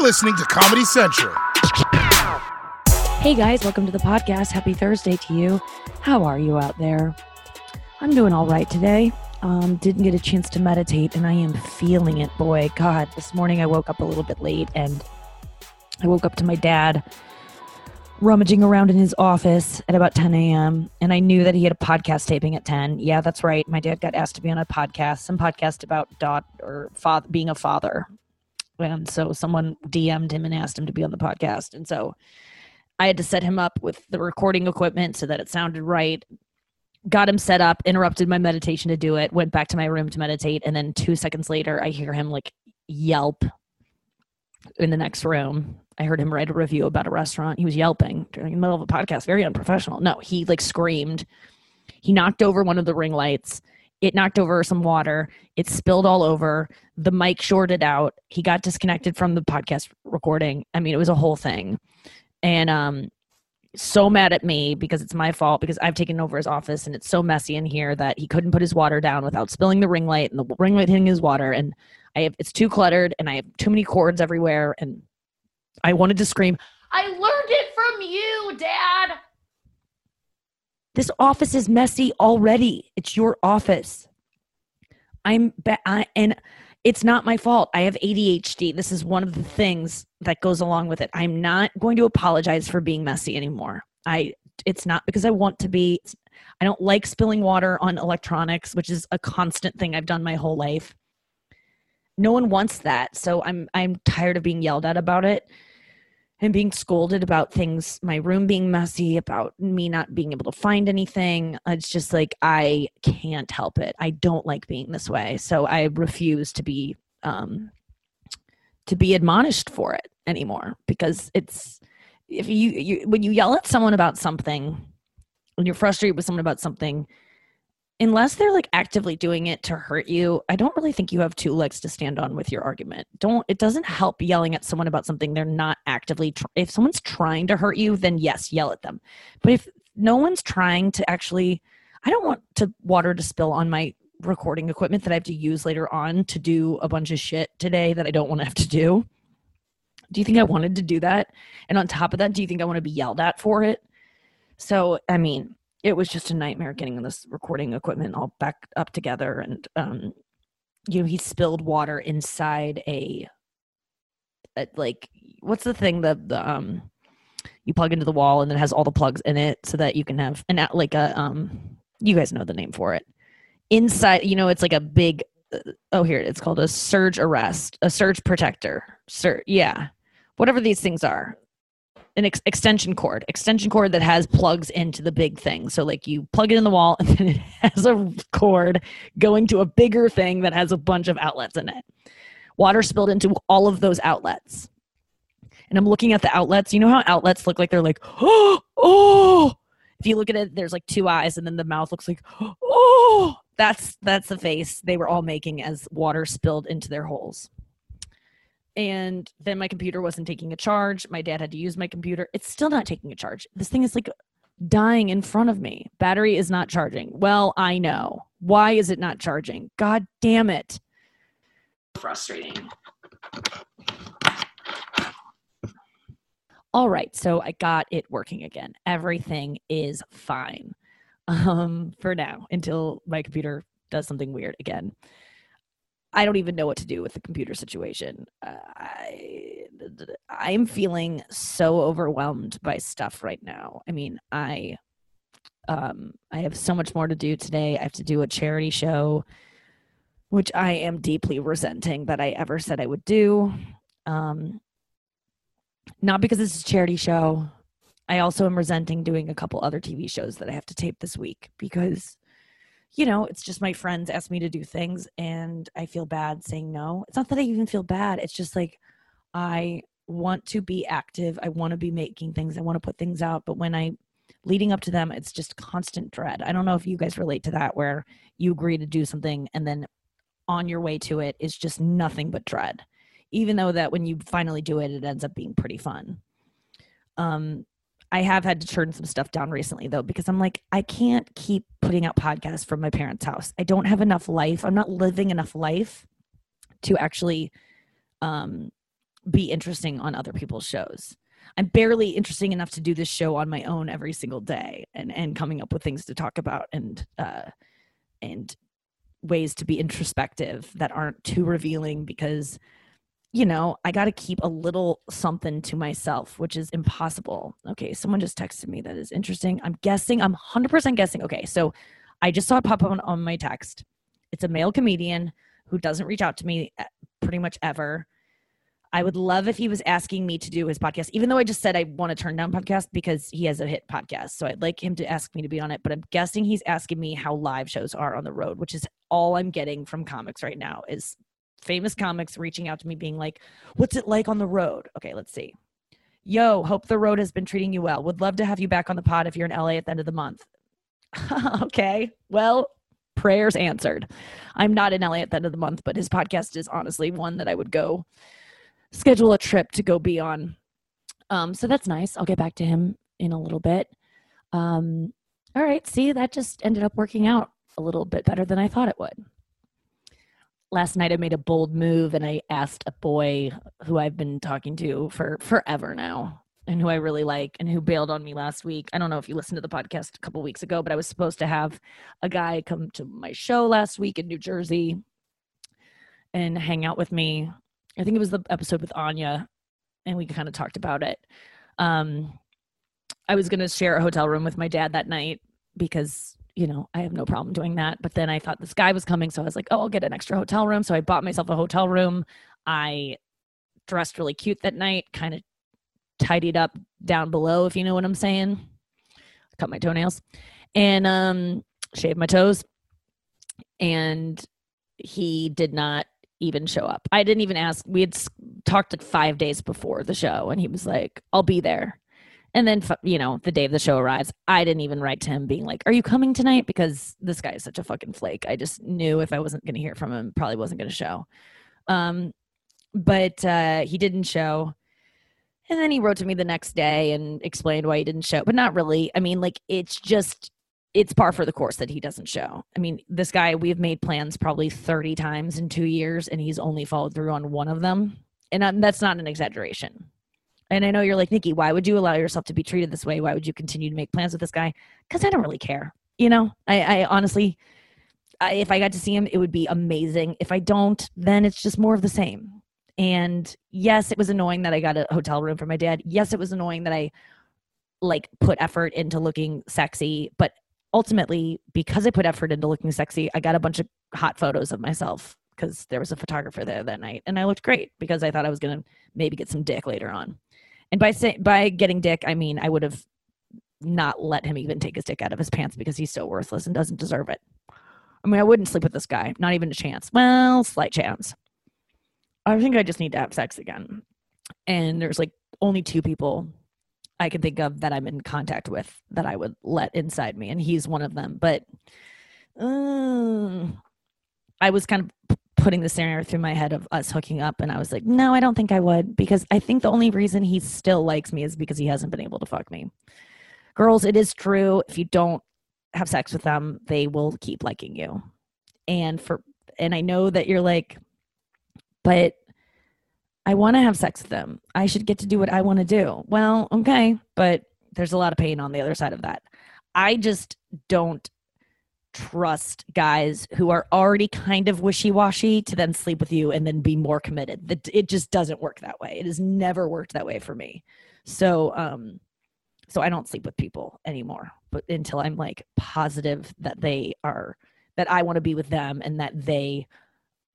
You're listening to Comedy Central. Hey guys, welcome to the podcast. Happy Thursday to you. How are you out there? I'm doing all right today. Um, didn't get a chance to meditate, and I am feeling it. Boy, God, this morning I woke up a little bit late, and I woke up to my dad rummaging around in his office at about 10 a.m. And I knew that he had a podcast taping at 10. Yeah, that's right. My dad got asked to be on a podcast, some podcast about dot or father, being a father. And so someone DM'd him and asked him to be on the podcast. And so I had to set him up with the recording equipment so that it sounded right. Got him set up, interrupted my meditation to do it, went back to my room to meditate, and then two seconds later, I hear him like yelp in the next room. I heard him write a review about a restaurant. He was yelping during the middle of a podcast, very unprofessional. No, he like screamed. He knocked over one of the ring lights. It knocked over some water. It spilled all over. The mic shorted out. He got disconnected from the podcast recording. I mean, it was a whole thing and um so mad at me because it's my fault because I've taken over his office and it's so messy in here that he couldn't put his water down without spilling the ring light and the ring light hitting his water and I have it's too cluttered and I have too many cords everywhere and I wanted to scream, I learned it from you, dad. This office is messy already. It's your office. I'm ba- I, and it's not my fault. I have ADHD. This is one of the things that goes along with it. I'm not going to apologize for being messy anymore. I it's not because I want to be I don't like spilling water on electronics, which is a constant thing I've done my whole life. No one wants that. So I'm I'm tired of being yelled at about it and being scolded about things, my room being messy, about me not being able to find anything. It's just like I can't help it. I don't like being this way. So I refuse to be um to be admonished for it anymore because it's if you, you when you yell at someone about something when you're frustrated with someone about something unless they're like actively doing it to hurt you, I don't really think you have two legs to stand on with your argument. Don't it doesn't help yelling at someone about something they're not actively tr- if someone's trying to hurt you, then yes, yell at them. But if no one's trying to actually I don't want to water to spill on my recording equipment that I have to use later on to do a bunch of shit today that I don't want to have to do. Do you think I wanted to do that? And on top of that, do you think I want to be yelled at for it? So, I mean, it was just a nightmare getting this recording equipment all back up together and um you know he spilled water inside a, a like what's the thing that the um you plug into the wall and it has all the plugs in it so that you can have an like a um you guys know the name for it. Inside you know it's like a big uh, oh here it's called a surge arrest a surge protector Sur- yeah whatever these things are an ex- extension cord, extension cord that has plugs into the big thing. So like you plug it in the wall and then it has a cord going to a bigger thing that has a bunch of outlets in it. Water spilled into all of those outlets. And I'm looking at the outlets. You know how outlets look like they're like, oh, oh. If you look at it, there's like two eyes, and then the mouth looks like, oh. That's that's the face they were all making as water spilled into their holes and then my computer wasn't taking a charge. My dad had to use my computer. It's still not taking a charge. This thing is like dying in front of me. Battery is not charging. Well, I know. Why is it not charging? God damn it. Frustrating. All right, so I got it working again. Everything is fine um, for now until my computer does something weird again. I don't even know what to do with the computer situation. Uh, I I'm feeling so overwhelmed by stuff right now. I mean, I um I have so much more to do today. I have to do a charity show which I am deeply resenting that I ever said I would do. Um not because it's a charity show. I also am resenting doing a couple other TV shows that I have to tape this week because you know, it's just my friends ask me to do things and I feel bad saying no. It's not that I even feel bad. It's just like I want to be active. I want to be making things. I want to put things out. But when I leading up to them, it's just constant dread. I don't know if you guys relate to that where you agree to do something and then on your way to it is just nothing but dread. Even though that when you finally do it, it ends up being pretty fun. Um, I have had to turn some stuff down recently though because I'm like I can't keep putting out podcasts from my parents' house. I don't have enough life. I'm not living enough life to actually um be interesting on other people's shows. I'm barely interesting enough to do this show on my own every single day and and coming up with things to talk about and uh and ways to be introspective that aren't too revealing because you know, I got to keep a little something to myself, which is impossible. Okay, someone just texted me that is interesting. I'm guessing, I'm 100% guessing. Okay, so I just saw it pop up on, on my text. It's a male comedian who doesn't reach out to me eh, pretty much ever. I would love if he was asking me to do his podcast, even though I just said I want to turn down podcast because he has a hit podcast. So I'd like him to ask me to be on it. But I'm guessing he's asking me how live shows are on the road, which is all I'm getting from comics right now is famous comics reaching out to me being like, What's it like on the road? Okay, let's see. Yo, hope the road has been treating you well. Would love to have you back on the pod if you're in LA at the end of the month. okay, well, prayers answered. I'm not in LA at the end of the month, but his podcast is honestly one that I would go schedule a trip to go be on. Um, so that's nice. I'll get back to him in a little bit. Um, all right, see, that just ended up working out a little bit better than I thought it would. Last night I made a bold move and I asked a boy who I've been talking to for forever now and who I really like and who bailed on me last week. I don't know if you listened to the podcast a couple weeks ago, but I was supposed to have a guy come to my show last week in New Jersey and hang out with me I think it was the episode with Anya, and we kind of talked about it. Um, I was going to share a hotel room with my dad that night because you know I have no problem doing that. But then I thought this guy was coming, so I was like, oh, I'll get an extra hotel room. So I bought myself a hotel room. I dressed really cute that night, kind of tidied up down below, if you know what I'm saying. Cut my toenails and um, shaved my toes. And he did not even show up. I didn't even ask. We had talked like five days before the show, and he was like, "I'll be there." And then, you know, the day of the show arrives, I didn't even write to him being like, "Are you coming tonight?" Because this guy is such a fucking flake. I just knew if I wasn't going to hear from him, probably wasn't going to show. Um, but uh, he didn't show. And then he wrote to me the next day and explained why he didn't show, but not really. I mean, like, it's just it's par for the course that he doesn't show. I mean, this guy, we've made plans probably 30 times in two years, and he's only followed through on one of them. And that's not an exaggeration. And I know you're like, Nikki, why would you allow yourself to be treated this way? Why would you continue to make plans with this guy? Because I don't really care. You know, I, I honestly, I, if I got to see him, it would be amazing. If I don't, then it's just more of the same. And yes, it was annoying that I got a hotel room for my dad. Yes, it was annoying that I like put effort into looking sexy, but ultimately, because I put effort into looking sexy, I got a bunch of hot photos of myself because there was a photographer there that night, and I looked great because I thought I was gonna maybe get some dick later on. And by say, by getting dick, I mean I would have not let him even take his dick out of his pants because he's so worthless and doesn't deserve it. I mean, I wouldn't sleep with this guy, not even a chance. Well, slight chance. I think I just need to have sex again. And there's like only two people I can think of that I'm in contact with that I would let inside me, and he's one of them. But uh, I was kind of putting the scenario through my head of us hooking up, and I was like, no, I don't think I would because I think the only reason he still likes me is because he hasn't been able to fuck me. Girls, it is true. If you don't have sex with them, they will keep liking you. And for and I know that you're like, but I want to have sex with them. I should get to do what I want to do. Well, okay, but there's a lot of pain on the other side of that. I just don't trust guys who are already kind of wishy-washy to then sleep with you and then be more committed. That it just doesn't work that way. It has never worked that way for me. So, um so I don't sleep with people anymore, but until I'm like positive that they are that I want to be with them and that they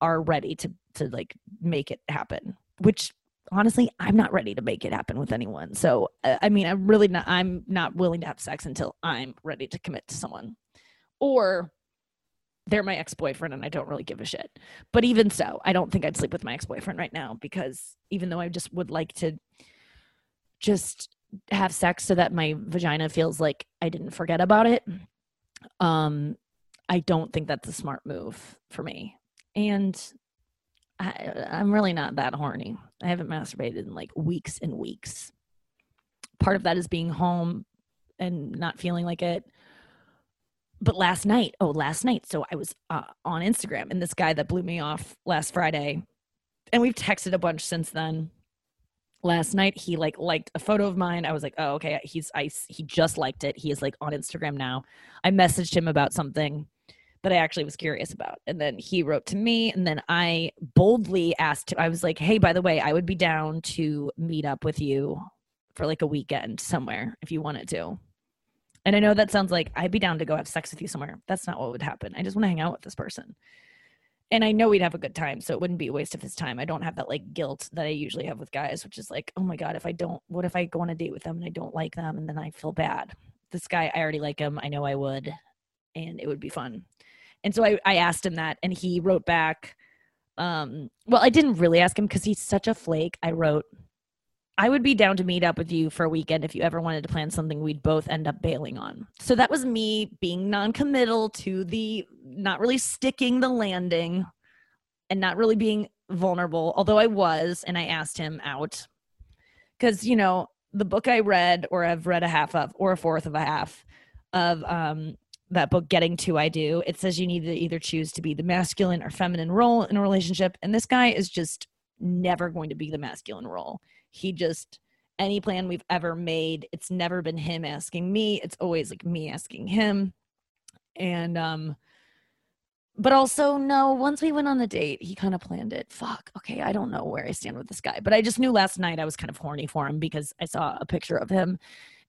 are ready to to like make it happen which honestly i'm not ready to make it happen with anyone so uh, i mean i'm really not i'm not willing to have sex until i'm ready to commit to someone or they're my ex-boyfriend and i don't really give a shit but even so i don't think i'd sleep with my ex-boyfriend right now because even though i just would like to just have sex so that my vagina feels like i didn't forget about it um i don't think that's a smart move for me and I, I'm really not that horny. I haven't masturbated in like weeks and weeks. Part of that is being home and not feeling like it. But last night, oh, last night, so I was uh, on Instagram and this guy that blew me off last Friday, and we've texted a bunch since then. last night he like liked a photo of mine. I was like oh okay he's i he just liked it. He is like on instagram now. I messaged him about something that i actually was curious about and then he wrote to me and then i boldly asked i was like hey by the way i would be down to meet up with you for like a weekend somewhere if you wanted to and i know that sounds like i'd be down to go have sex with you somewhere that's not what would happen i just want to hang out with this person and I know we'd have a good time, so it wouldn't be a waste of his time. I don't have that like guilt that I usually have with guys, which is like, oh my god, if I don't, what if I go on a date with them and I don't like them, and then I feel bad. This guy, I already like him. I know I would, and it would be fun. And so I, I asked him that, and he wrote back. Um, well, I didn't really ask him because he's such a flake. I wrote, I would be down to meet up with you for a weekend if you ever wanted to plan something we'd both end up bailing on. So that was me being non-committal to the not really sticking the landing and not really being vulnerable, although I was and I asked him out. Cuz you know, the book I read or I've read a half of or a fourth of a half of um that book getting to I do, it says you need to either choose to be the masculine or feminine role in a relationship and this guy is just never going to be the masculine role he just any plan we've ever made it's never been him asking me. It's always like me asking him. And um but also no once we went on the date he kind of planned it. Fuck okay i don't know where i stand with this guy. But i just knew last night i was kind of horny for him because i saw a picture of him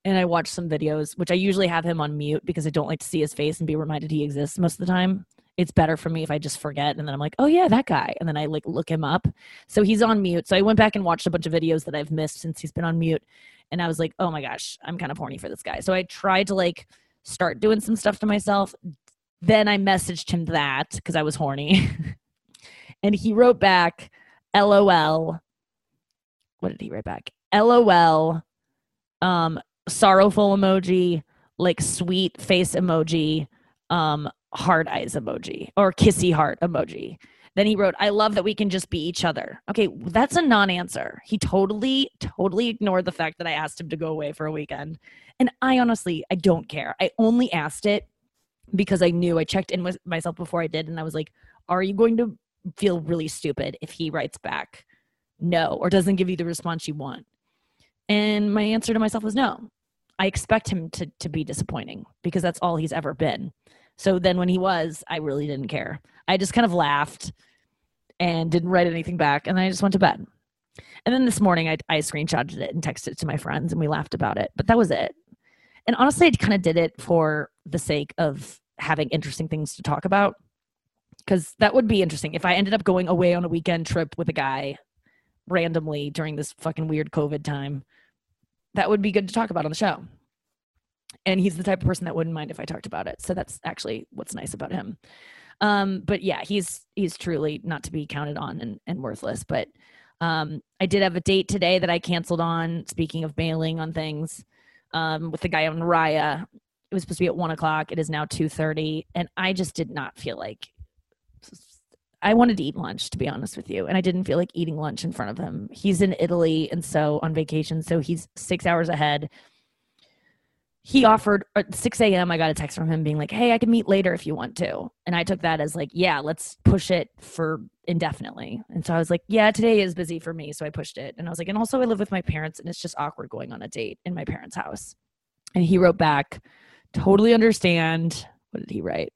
and i watched some videos which i usually have him on mute because i don't like to see his face and be reminded he exists most of the time it's better for me if I just forget and then I'm like, oh yeah, that guy. And then I like look him up. So he's on mute. So I went back and watched a bunch of videos that I've missed since he's been on mute. And I was like, oh my gosh, I'm kind of horny for this guy. So I tried to like start doing some stuff to myself. Then I messaged him that because I was horny. and he wrote back, LOL. What did he write back? LOL. Um, sorrowful emoji, like sweet face emoji. Um, heart eyes emoji or kissy heart emoji. Then he wrote, I love that we can just be each other. Okay, that's a non answer. He totally, totally ignored the fact that I asked him to go away for a weekend. And I honestly, I don't care. I only asked it because I knew I checked in with myself before I did. And I was like, are you going to feel really stupid if he writes back no or doesn't give you the response you want? And my answer to myself was no. I expect him to, to be disappointing because that's all he's ever been. So then when he was, I really didn't care. I just kind of laughed and didn't write anything back. And I just went to bed. And then this morning, I, I screenshotted it and texted it to my friends and we laughed about it. But that was it. And honestly, I kind of did it for the sake of having interesting things to talk about. Because that would be interesting if I ended up going away on a weekend trip with a guy randomly during this fucking weird COVID time. That would be good to talk about on the show and he's the type of person that wouldn't mind if I talked about it. So that's actually what's nice about him. Um, but yeah, he's he's truly not to be counted on and, and worthless. But um, I did have a date today that I canceled on. Speaking of bailing on things, um, with the guy on Raya, it was supposed to be at one o'clock. It is now two thirty, and I just did not feel like. I wanted to eat lunch, to be honest with you, and I didn't feel like eating lunch in front of him. He's in Italy, and so on vacation, so he's six hours ahead he offered at 6 a.m. I got a text from him being like, Hey, I can meet later if you want to. And I took that as like, yeah, let's push it for indefinitely. And so I was like, Yeah, today is busy for me. So I pushed it. And I was like, and also I live with my parents and it's just awkward going on a date in my parents' house. And he wrote back, totally understand. What did he write?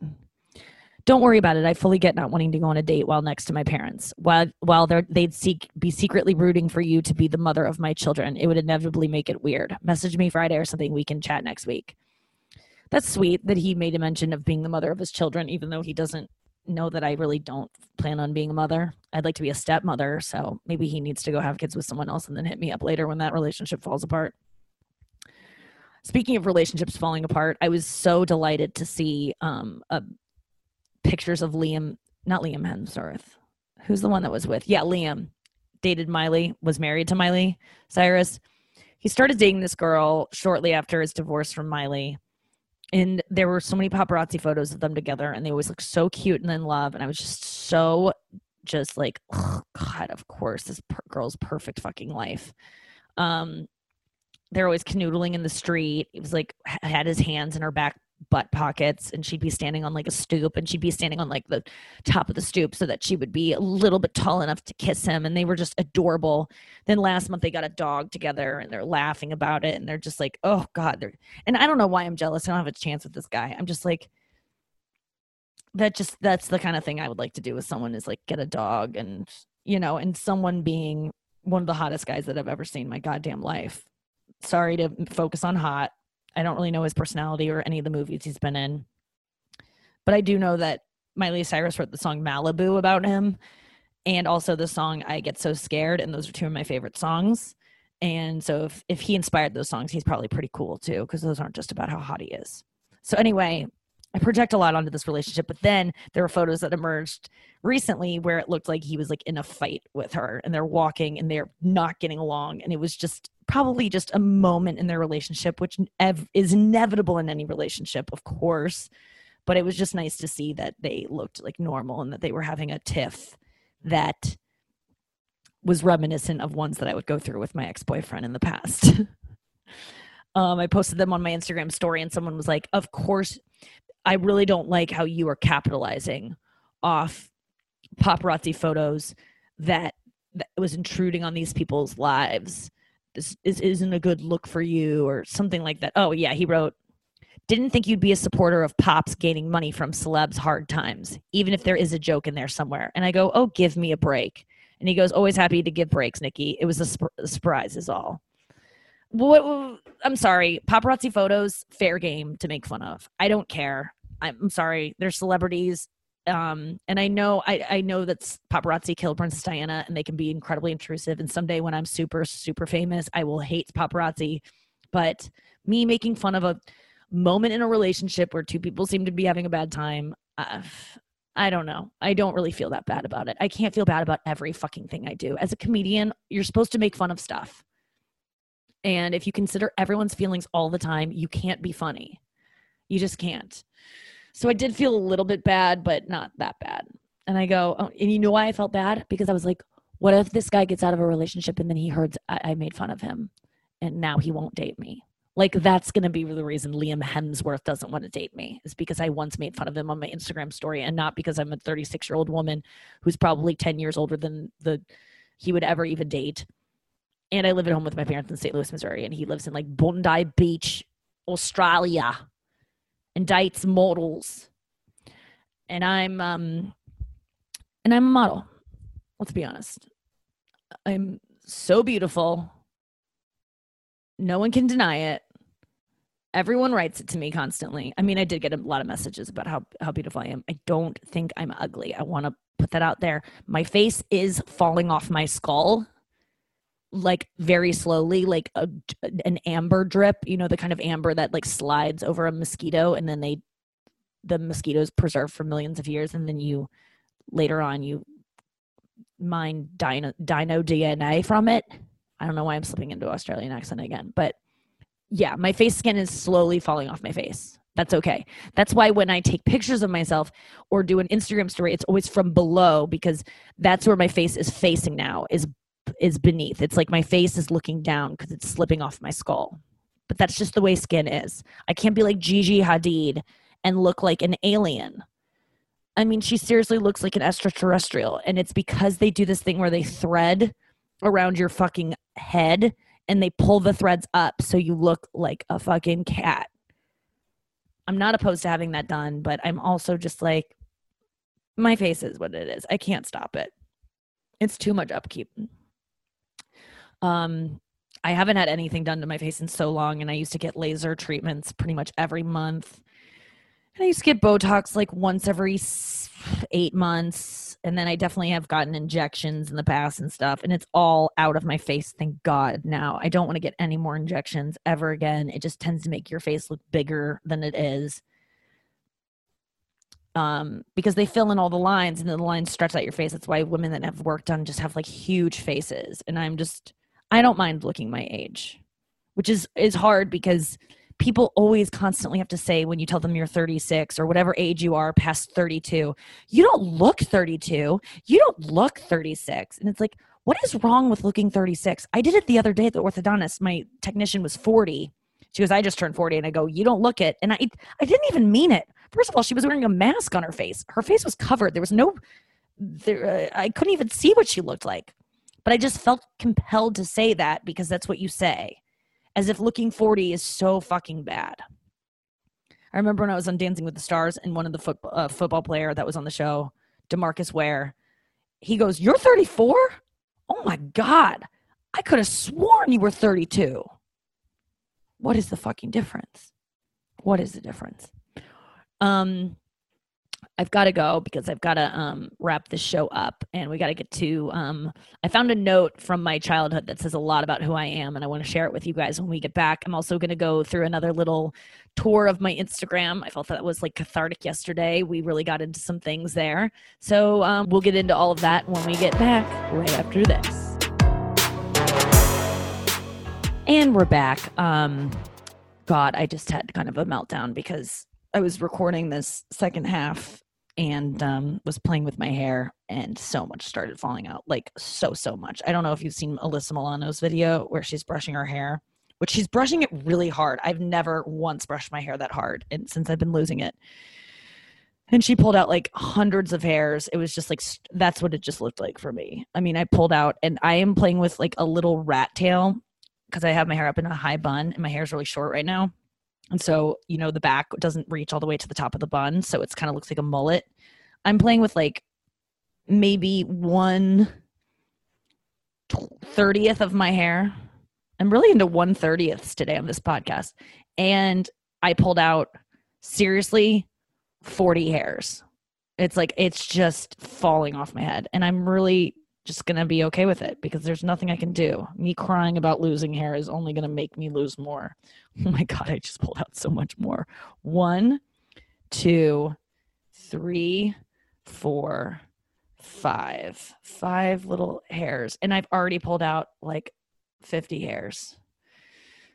Don't worry about it. I fully get not wanting to go on a date while next to my parents. While while they'd seek be secretly rooting for you to be the mother of my children, it would inevitably make it weird. Message me Friday or something. We can chat next week. That's sweet that he made a mention of being the mother of his children, even though he doesn't know that I really don't plan on being a mother. I'd like to be a stepmother, so maybe he needs to go have kids with someone else and then hit me up later when that relationship falls apart. Speaking of relationships falling apart, I was so delighted to see um, a pictures of Liam, not Liam Hemsworth. Who's the one that was with? Yeah, Liam dated Miley, was married to Miley Cyrus. He started dating this girl shortly after his divorce from Miley. And there were so many paparazzi photos of them together, and they always looked so cute and in love. And I was just so, just like, God, of course, this per- girl's perfect fucking life. Um, they're always canoodling in the street. He was like, had his hands in her back butt pockets and she'd be standing on like a stoop and she'd be standing on like the top of the stoop so that she would be a little bit tall enough to kiss him and they were just adorable. Then last month they got a dog together and they're laughing about it and they're just like oh god they're and i don't know why i'm jealous. I don't have a chance with this guy. I'm just like that just that's the kind of thing i would like to do with someone is like get a dog and you know and someone being one of the hottest guys that i've ever seen my goddamn life. Sorry to focus on hot I don't really know his personality or any of the movies he's been in. But I do know that Miley Cyrus wrote the song Malibu about him and also the song I Get So Scared. And those are two of my favorite songs. And so if, if he inspired those songs, he's probably pretty cool too, because those aren't just about how hot he is. So anyway, I project a lot onto this relationship, but then there were photos that emerged recently where it looked like he was like in a fight with her and they're walking and they're not getting along. And it was just probably just a moment in their relationship, which ev- is inevitable in any relationship, of course. But it was just nice to see that they looked like normal and that they were having a tiff that was reminiscent of ones that I would go through with my ex boyfriend in the past. um, I posted them on my Instagram story, and someone was like, Of course, I really don't like how you are capitalizing off paparazzi photos that, that was intruding on these people's lives this is, isn't a good look for you or something like that. Oh, yeah, he wrote, didn't think you'd be a supporter of pops gaining money from celebs' hard times, even if there is a joke in there somewhere. And I go, oh, give me a break. And he goes, always happy to give breaks, Nikki. It was a, sp- a surprise, is all. What, I'm sorry. Paparazzi photos, fair game to make fun of. I don't care. I'm sorry. They're celebrities um and i know i i know that paparazzi killed princess diana and they can be incredibly intrusive and someday when i'm super super famous i will hate paparazzi but me making fun of a moment in a relationship where two people seem to be having a bad time uh, i don't know i don't really feel that bad about it i can't feel bad about every fucking thing i do as a comedian you're supposed to make fun of stuff and if you consider everyone's feelings all the time you can't be funny you just can't so I did feel a little bit bad, but not that bad. And I go, oh, and you know why I felt bad? Because I was like, what if this guy gets out of a relationship and then he heard I, I made fun of him and now he won't date me? Like that's going to be the reason Liam Hemsworth doesn't want to date me is because I once made fun of him on my Instagram story and not because I'm a 36 year old woman who's probably 10 years older than the he would ever even date. And I live at home with my parents in St. Louis, Missouri, and he lives in like Bondi Beach, Australia and dates models. And I'm um and I'm a model. Let's be honest. I'm so beautiful. No one can deny it. Everyone writes it to me constantly. I mean, I did get a lot of messages about how how beautiful I am. I don't think I'm ugly. I want to put that out there. My face is falling off my skull like very slowly like a, an amber drip you know the kind of amber that like slides over a mosquito and then they the mosquitoes preserved for millions of years and then you later on you mine dino, dino dna from it. I don't know why i'm slipping into australian accent again but yeah my face skin is slowly falling off my face. That's okay. That's why when i take pictures of myself or do an instagram story it's always from below because that's where my face is facing now is is beneath. It's like my face is looking down because it's slipping off my skull. But that's just the way skin is. I can't be like Gigi Hadid and look like an alien. I mean, she seriously looks like an extraterrestrial. And it's because they do this thing where they thread around your fucking head and they pull the threads up so you look like a fucking cat. I'm not opposed to having that done, but I'm also just like, my face is what it is. I can't stop it. It's too much upkeep. Um, I haven't had anything done to my face in so long, and I used to get laser treatments pretty much every month. And I used to get Botox like once every eight months. And then I definitely have gotten injections in the past and stuff. And it's all out of my face, thank God. Now I don't want to get any more injections ever again. It just tends to make your face look bigger than it is. Um, because they fill in all the lines and then the lines stretch out your face. That's why women that have work done just have like huge faces. And I'm just I don't mind looking my age, which is is hard because people always constantly have to say when you tell them you're 36 or whatever age you are past 32, you don't look 32. You don't look 36. And it's like, what is wrong with looking 36? I did it the other day at the orthodontist. My technician was 40 She goes, I just turned 40. And I go, You don't look it. And I, I didn't even mean it. First of all, she was wearing a mask on her face. Her face was covered. There was no, there, uh, I couldn't even see what she looked like. But I just felt compelled to say that because that's what you say, as if looking 40 is so fucking bad. I remember when I was on Dancing with the Stars and one of the foot, uh, football player that was on the show, Demarcus Ware, he goes, You're 34? Oh my God. I could have sworn you were 32. What is the fucking difference? What is the difference? Um, I've got to go because I've got to um, wrap this show up and we got to get to. Um, I found a note from my childhood that says a lot about who I am, and I want to share it with you guys when we get back. I'm also going to go through another little tour of my Instagram. I felt that was like cathartic yesterday. We really got into some things there. So um, we'll get into all of that when we get back right after this. And we're back. Um, God, I just had kind of a meltdown because I was recording this second half and um, was playing with my hair and so much started falling out like so so much. I don't know if you've seen alyssa milano's video where she's brushing her hair which she's brushing it really hard. I've never once brushed my hair that hard and since i've been losing it. And she pulled out like hundreds of hairs. It was just like that's what it just looked like for me. I mean i pulled out and i am playing with like a little rat tail because i have my hair up in a high bun and my hair is really short right now and so, you know, the back doesn't reach all the way to the top of the bun. So it's kind of looks like a mullet. I'm playing with like maybe one 30th of my hair. I'm really into 130ths today on this podcast. And I pulled out seriously 40 hairs. It's like, it's just falling off my head. And I'm really just going to be okay with it because there's nothing I can do. Me crying about losing hair is only going to make me lose more. Oh my God, I just pulled out so much more. One, two, three, four, five. Five little hairs. And I've already pulled out like 50 hairs.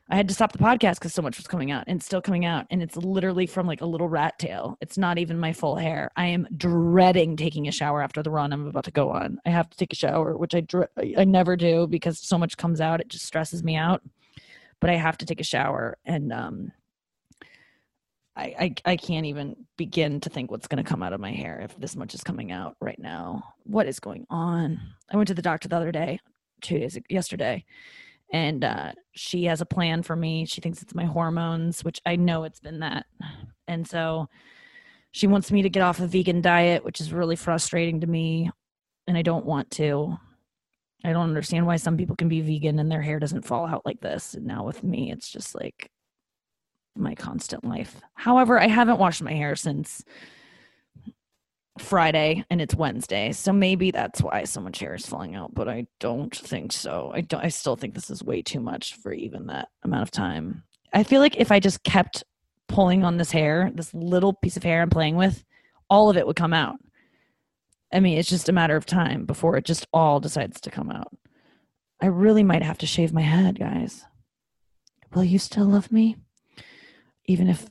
I had to stop the podcast because so much was coming out and still coming out. And it's literally from like a little rat tail. It's not even my full hair. I am dreading taking a shower after the run I'm about to go on. I have to take a shower, which I, I never do because so much comes out. It just stresses me out. But I have to take a shower. And um, I, I, I can't even begin to think what's going to come out of my hair if this much is coming out right now. What is going on? I went to the doctor the other day, two days yesterday and uh, she has a plan for me. She thinks it's my hormones, which I know it's been that. And so she wants me to get off a vegan diet, which is really frustrating to me. And I don't want to. I don't understand why some people can be vegan and their hair doesn't fall out like this. And now with me, it's just like my constant life. However, I haven't washed my hair since Friday and it's Wednesday. So maybe that's why so much hair is falling out, but I don't think so. I don't I still think this is way too much for even that amount of time. I feel like if I just kept pulling on this hair, this little piece of hair I'm playing with, all of it would come out. I mean, it's just a matter of time before it just all decides to come out. I really might have to shave my head, guys. Will you still love me? Even if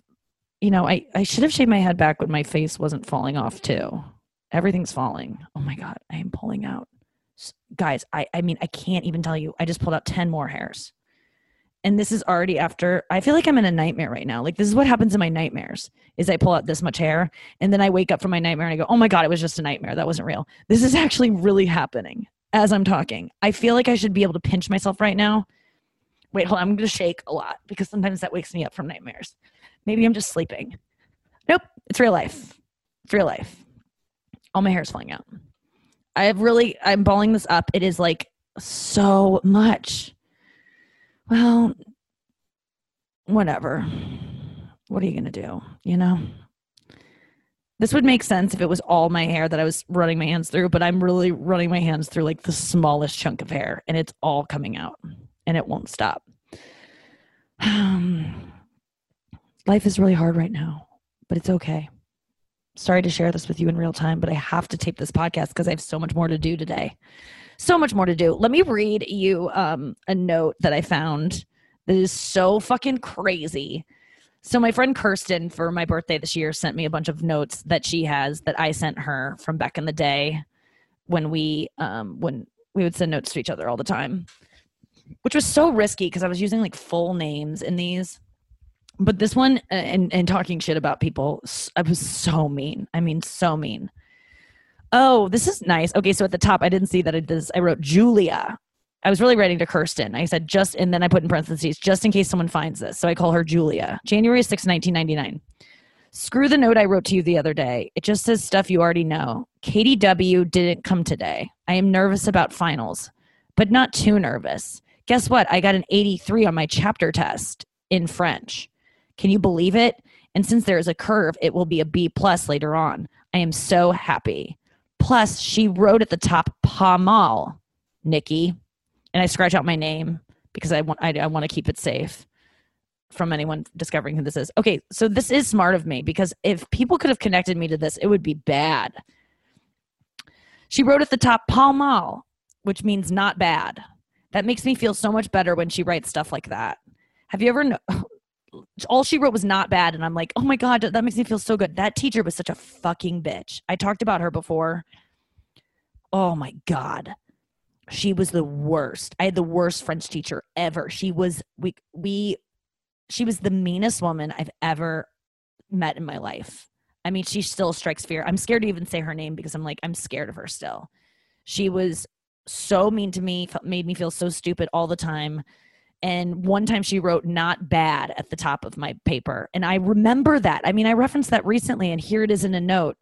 you know, I, I should have shaved my head back when my face wasn't falling off too. Everything's falling. Oh my God, I am pulling out. Guys, I, I mean, I can't even tell you. I just pulled out 10 more hairs. And this is already after, I feel like I'm in a nightmare right now. Like this is what happens in my nightmares is I pull out this much hair and then I wake up from my nightmare and I go, oh my God, it was just a nightmare. That wasn't real. This is actually really happening as I'm talking. I feel like I should be able to pinch myself right now. Wait, hold on. I'm going to shake a lot because sometimes that wakes me up from nightmares. Maybe I'm just sleeping. Nope, it's real life. It's real life. All my hair is falling out. I have really, I'm balling this up. It is like so much. Well, whatever. What are you going to do? You know? This would make sense if it was all my hair that I was running my hands through, but I'm really running my hands through like the smallest chunk of hair and it's all coming out and it won't stop. Um, life is really hard right now, but it's okay. Sorry to share this with you in real time, but I have to tape this podcast because I have so much more to do today. So much more to do. Let me read you um, a note that I found that is so fucking crazy. So my friend Kirsten for my birthday this year sent me a bunch of notes that she has that I sent her from back in the day when we um when we would send notes to each other all the time. Which was so risky because I was using like full names in these but this one uh, and and talking shit about people i was so mean. I mean so mean. Oh this is nice. Okay so at the top i didn't see that it does i wrote julia. I was really writing to kirsten. I said just and then i put in parentheses just in case someone finds this. So i call her julia. January 6 1999 screw the note i wrote to you the other day. It just says stuff you already know. Katie w didn't come today. I am nervous about finals but not too nervous. Guess what? I got an 83 on my chapter test in french can you believe it? And since there is a curve, it will be a B plus later on. I am so happy. Plus, she wrote at the top Pamal, Nikki, and I scratch out my name because I want I, I want to keep it safe from anyone discovering who this is. Okay, so this is smart of me because if people could have connected me to this, it would be bad. She wrote at the top Pamal, which means not bad. That makes me feel so much better when she writes stuff like that. Have you ever know, all she wrote was not bad and i'm like oh my god that makes me feel so good. That teacher was such a fucking bitch. I talked about her before. Oh my god. She was the worst. I had the worst french teacher ever. She was we we she was the meanest woman i've ever met in my life. I mean she still strikes fear. I'm scared to even say her name because i'm like i'm scared of her still. She was so mean to me made me feel so stupid all the time and one time she wrote not bad at the top of my paper. And i remember that. I mean i referenced that recently and here it is in a note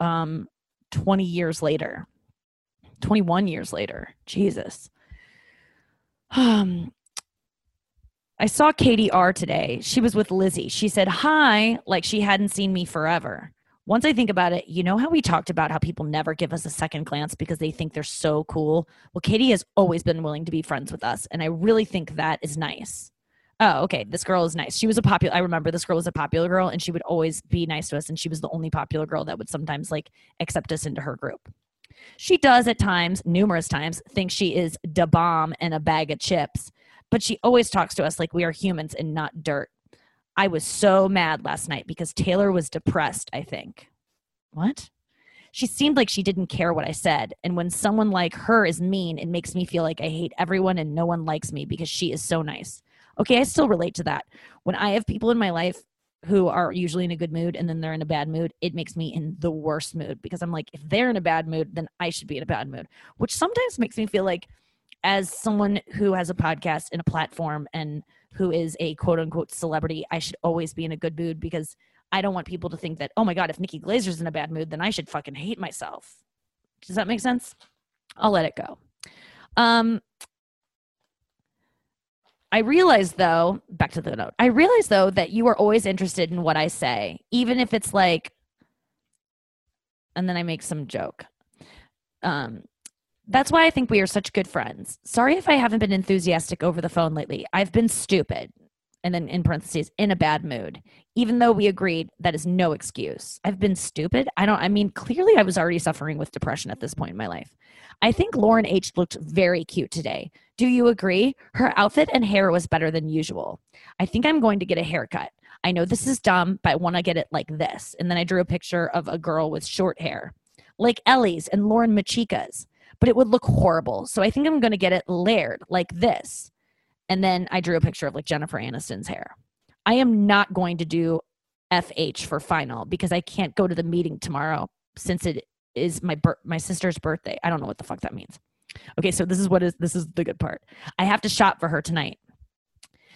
um 20 years later. 21 years later. Jesus. Um i saw katie r today. She was with lizzie. She said hi like she hadn't seen me forever once I think about it, you know how we talked about how people never give us a second glance because they think they're so cool? Well, Katie has always been willing to be friends with us. And I really think that is nice. Oh, okay. This girl is nice. She was a popular, I remember this girl was a popular girl and she would always be nice to us. And she was the only popular girl that would sometimes like accept us into her group. She does at times, numerous times, think she is da bomb and a bag of chips, but she always talks to us like we are humans and not dirt. I was so mad last night because Taylor was depressed, I think. What? She seemed like she didn't care what I said. And when someone like her is mean, it makes me feel like I hate everyone and no one likes me because she is so nice. Okay, I still relate to that. When I have people in my life who are usually in a good mood and then they're in a bad mood, it makes me in the worst mood because I'm like, if they're in a bad mood, then I should be in a bad mood, which sometimes makes me feel like, as someone who has a podcast and a platform and who is a quote unquote celebrity, I should always be in a good mood because I don't want people to think that, oh my God, if Nikki Glazer's in a bad mood, then I should fucking hate myself. Does that make sense? I'll let it go. Um, I realize though, back to the note, I realize though that you are always interested in what I say, even if it's like, and then I make some joke. Um, that's why I think we are such good friends. Sorry if I haven't been enthusiastic over the phone lately. I've been stupid. And then in parentheses, in a bad mood. Even though we agreed that is no excuse. I've been stupid. I don't, I mean, clearly I was already suffering with depression at this point in my life. I think Lauren H looked very cute today. Do you agree? Her outfit and hair was better than usual. I think I'm going to get a haircut. I know this is dumb, but I want to get it like this. And then I drew a picture of a girl with short hair, like Ellie's and Lauren Machika's but it would look horrible. So I think I'm going to get it layered like this. And then I drew a picture of like Jennifer Aniston's hair. I am not going to do FH for final because I can't go to the meeting tomorrow since it is my bir- my sister's birthday. I don't know what the fuck that means. Okay, so this is what is this is the good part. I have to shop for her tonight.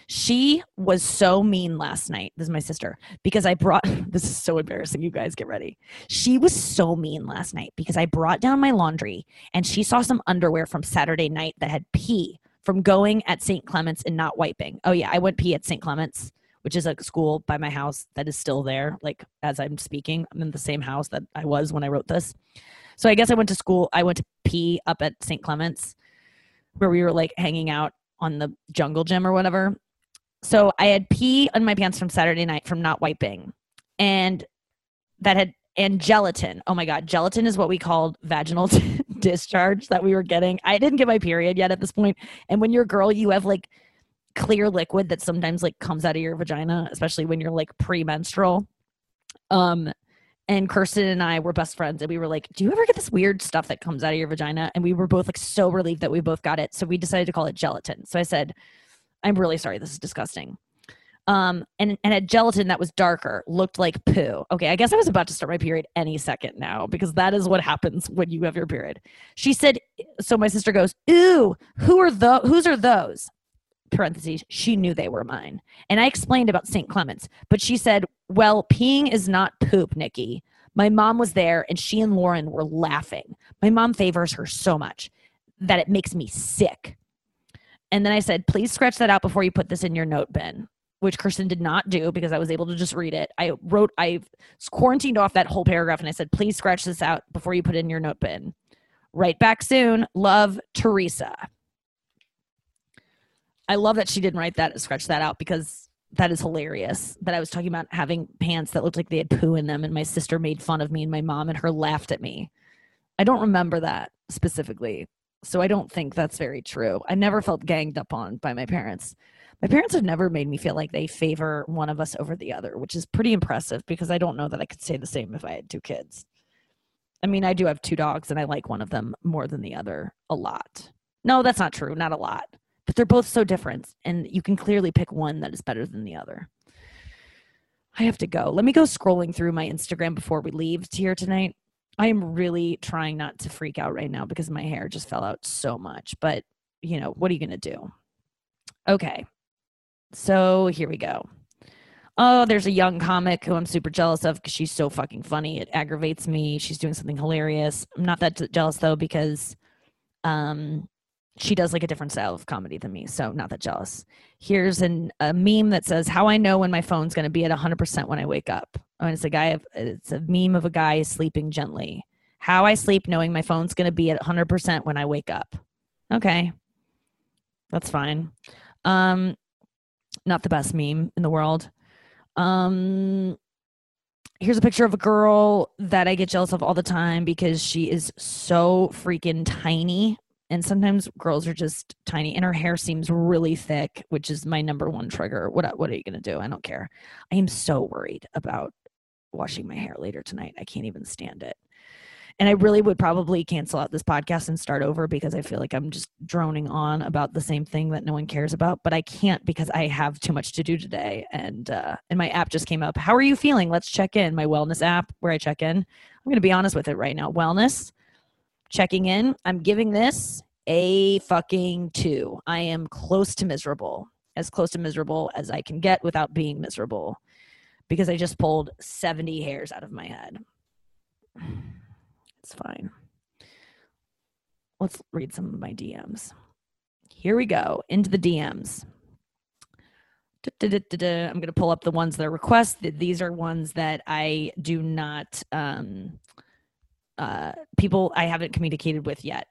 She was so mean last night. This is my sister because I brought this is so embarrassing. You guys get ready. She was so mean last night because I brought down my laundry and she saw some underwear from Saturday night that had pee from going at St. Clement's and not wiping. Oh yeah, I went pee at St. Clement's, which is a school by my house that is still there. Like as I'm speaking, I'm in the same house that I was when I wrote this. So I guess I went to school. I went to pee up at St. Clement's where we were like hanging out on the jungle gym or whatever so I had pee on my pants from Saturday night from not wiping, and that had and gelatin. Oh my god, gelatin is what we called vaginal discharge that we were getting. I didn't get my period yet at this point, and when you're a girl, you have like clear liquid that sometimes like comes out of your vagina, especially when you're like premenstrual. Um, and Kirsten and I were best friends, and we were like, "Do you ever get this weird stuff that comes out of your vagina?" And we were both like so relieved that we both got it, so we decided to call it gelatin. So I said I'm really sorry. This is disgusting. Um, and and a gelatin that was darker looked like poo. Okay, I guess I was about to start my period any second now because that is what happens when you have your period. She said, so my sister goes, "Ooh, who are the whose are those?" Parentheses. She knew they were mine, and I explained about St. Clements, but she said, "Well, peeing is not poop, Nikki." My mom was there, and she and Lauren were laughing. My mom favors her so much that it makes me sick. And then I said, please scratch that out before you put this in your note bin which Kirsten did not do because I was able to just read it. I wrote, I quarantined off that whole paragraph and I said, please scratch this out before you put it in your note bin. Right back soon. Love, Teresa. I love that she didn't write that, scratch that out because that is hilarious. That I was talking about having pants that looked like they had poo in them and my sister made fun of me and my mom and her laughed at me. I don't remember that specifically. So I don't think that's very true. I never felt ganged up on by my parents my parents have never made me feel like they favor one of us over the other, which is pretty impressive because I don't know that I could say the same if I had two kids. I mean, I do have two dogs and I like one of them more than the other a lot. No, that's not true, not a lot. But they're both so different and you can clearly pick one that is better than the other. I have to go. Let me go scrolling through my Instagram before we leave here tonight. I am really trying not to freak out right now because my hair just fell out so much. But, you know, what are you going to do? Okay. So here we go. Oh, there's a young comic who I'm super jealous of because she's so fucking funny. It aggravates me. She's doing something hilarious. I'm not that jealous though because um she does like a different style of comedy than me. So not that jealous. Here's an, a meme that says how I know when my phone's going to be at 100% when I wake up. Oh, and it's a guy it's a meme of a guy sleeping gently. How I sleep knowing my phone's going to be at 100% when I wake up. Okay. That's fine. Um not the best meme in the world. Um, here's a picture of a girl that I get jealous of all the time because she is so freaking tiny. And sometimes girls are just tiny, and her hair seems really thick, which is my number one trigger. What what are you gonna do? I don't care. I am so worried about washing my hair later tonight. I can't even stand it and I really would probably cancel out this podcast and start over because I feel like I'm just droning on about the same thing that no one cares about. But I can't because I have too much to do today, and uh, and my app just came up. How are you feeling? Let's check in. My wellness app where I check in. I'm going to be honest with it right now. Wellness, checking in. I'm giving this a fucking two. I am close to miserable, as close to miserable as I can get without being miserable, because I just pulled 70 hairs out of my head. It's fine. Let's read some of my DMs. Here we go into the DMs. I'm going to pull up the ones that are requests. These are ones that I do not, um, uh, people I haven't communicated with yet.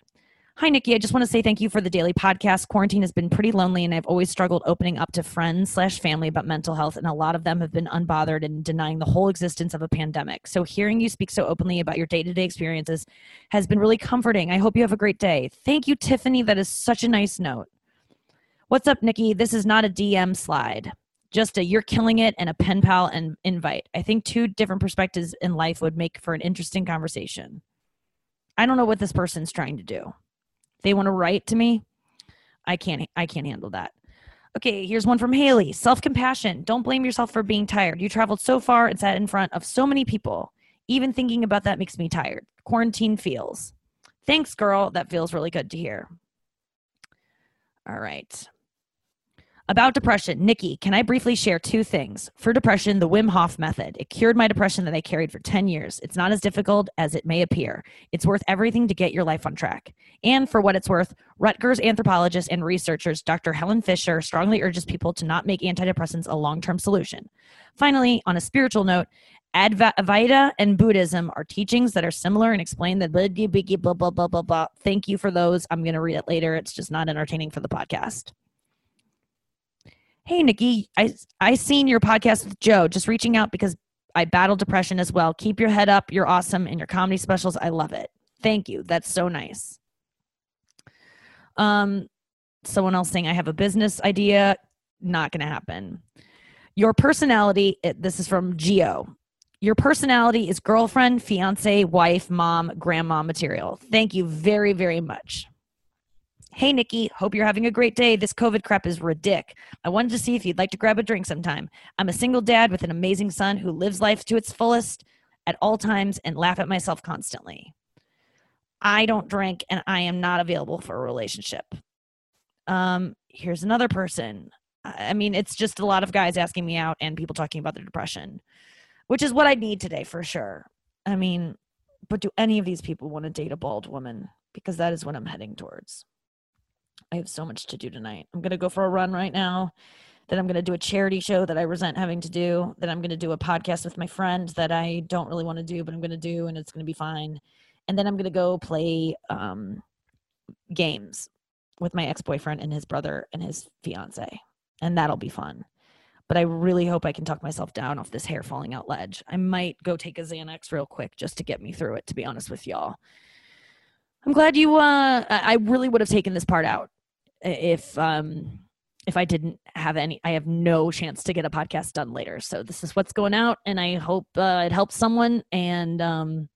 Hi, Nikki. I just want to say thank you for the daily podcast. Quarantine has been pretty lonely, and I've always struggled opening up to friends slash family about mental health, and a lot of them have been unbothered and denying the whole existence of a pandemic. So, hearing you speak so openly about your day to day experiences has been really comforting. I hope you have a great day. Thank you, Tiffany. That is such a nice note. What's up, Nikki? This is not a DM slide, just a you're killing it and a pen pal and invite. I think two different perspectives in life would make for an interesting conversation. I don't know what this person's trying to do. They want to write to me? I can't i can't handle that. Okay here's one from haley. Self-compassion. Don't blame yourself for being tired. You traveled so far and sat in front of so many people. Even thinking about that makes me tired. Quarantine feels. Thanks girl. That feels really good to hear. All right about depression, Nikki, can I briefly share two things? For depression, the Wim Hof method. It cured my depression that I carried for 10 years. It's not as difficult as it may appear. It's worth everything to get your life on track. And for what it's worth, Rutgers anthropologist and researchers Dr. Helen Fisher strongly urges people to not make antidepressants a long term solution. Finally, on a spiritual note, Advaita and Buddhism are teachings that are similar and explain the blah, blah, blah, blah, blah, blah. Thank you for those. I'm going to read it later. It's just not entertaining for the podcast hey nikki i i seen your podcast with joe just reaching out because i battle depression as well. Keep your head up. You're awesome and your comedy specials. I love it. Thank you. That's so nice. Um someone else saying i have a business idea. Not gonna happen. Your personality it, this is from geo your personality is girlfriend fiance wife mom grandma material. Thank you very very much Hey, Nikki, hope you're having a great day. This COVID crap is ridic. I wanted to see if you'd like to grab a drink sometime. I'm a single dad with an amazing son who lives life to its fullest at all times and laugh at myself constantly. I don't drink and I am not available for a relationship. Um, here's another person. I mean, it's just a lot of guys asking me out and people talking about their depression, which is what I need today for sure. I mean, but do any of these people want to date a bald woman? Because that is what I'm heading towards. I have so much to do tonight. I'm going to go for a run right now. Then I'm going to do a charity show that I resent having to do. Then I'm going to do a podcast with my friend that I don't really want to do, but I'm going to do, and it's going to be fine. And then I'm going to go play um, games with my ex boyfriend and his brother and his fiance. And that'll be fun. But I really hope I can talk myself down off this hair falling out ledge. I might go take a Xanax real quick just to get me through it, to be honest with y'all. I'm glad you uh I really would have taken this part out if um if I didn't have any I have no chance to get a podcast done later. So this is what's going out and I hope uh, it helps someone and um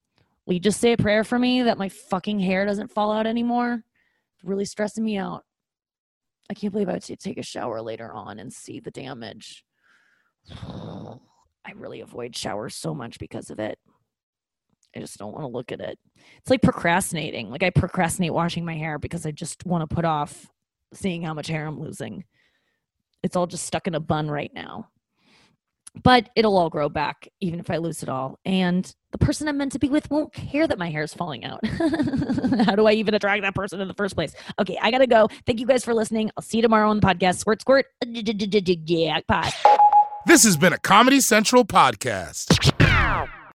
will you just say a prayer for me that my fucking hair doesn't fall out anymore? It's really stressing me out. I can't believe I would take a shower later on and see the damage. I really avoid showers so much because of it. I just don't want to look at it. It's like procrastinating. Like I procrastinate washing my hair because I just want to put off seeing how much hair I'm losing. It's all just stuck in a bun right now. But it'll all grow back even if I lose it all. And the person I'm meant to be with won't care that my hair is falling out. how do I even attract that person in the first place? Okay, I gotta go. Thank you guys for listening. I'll see you tomorrow on the podcast. Squirt, squirt. Yeah. This has been a Comedy Central podcast.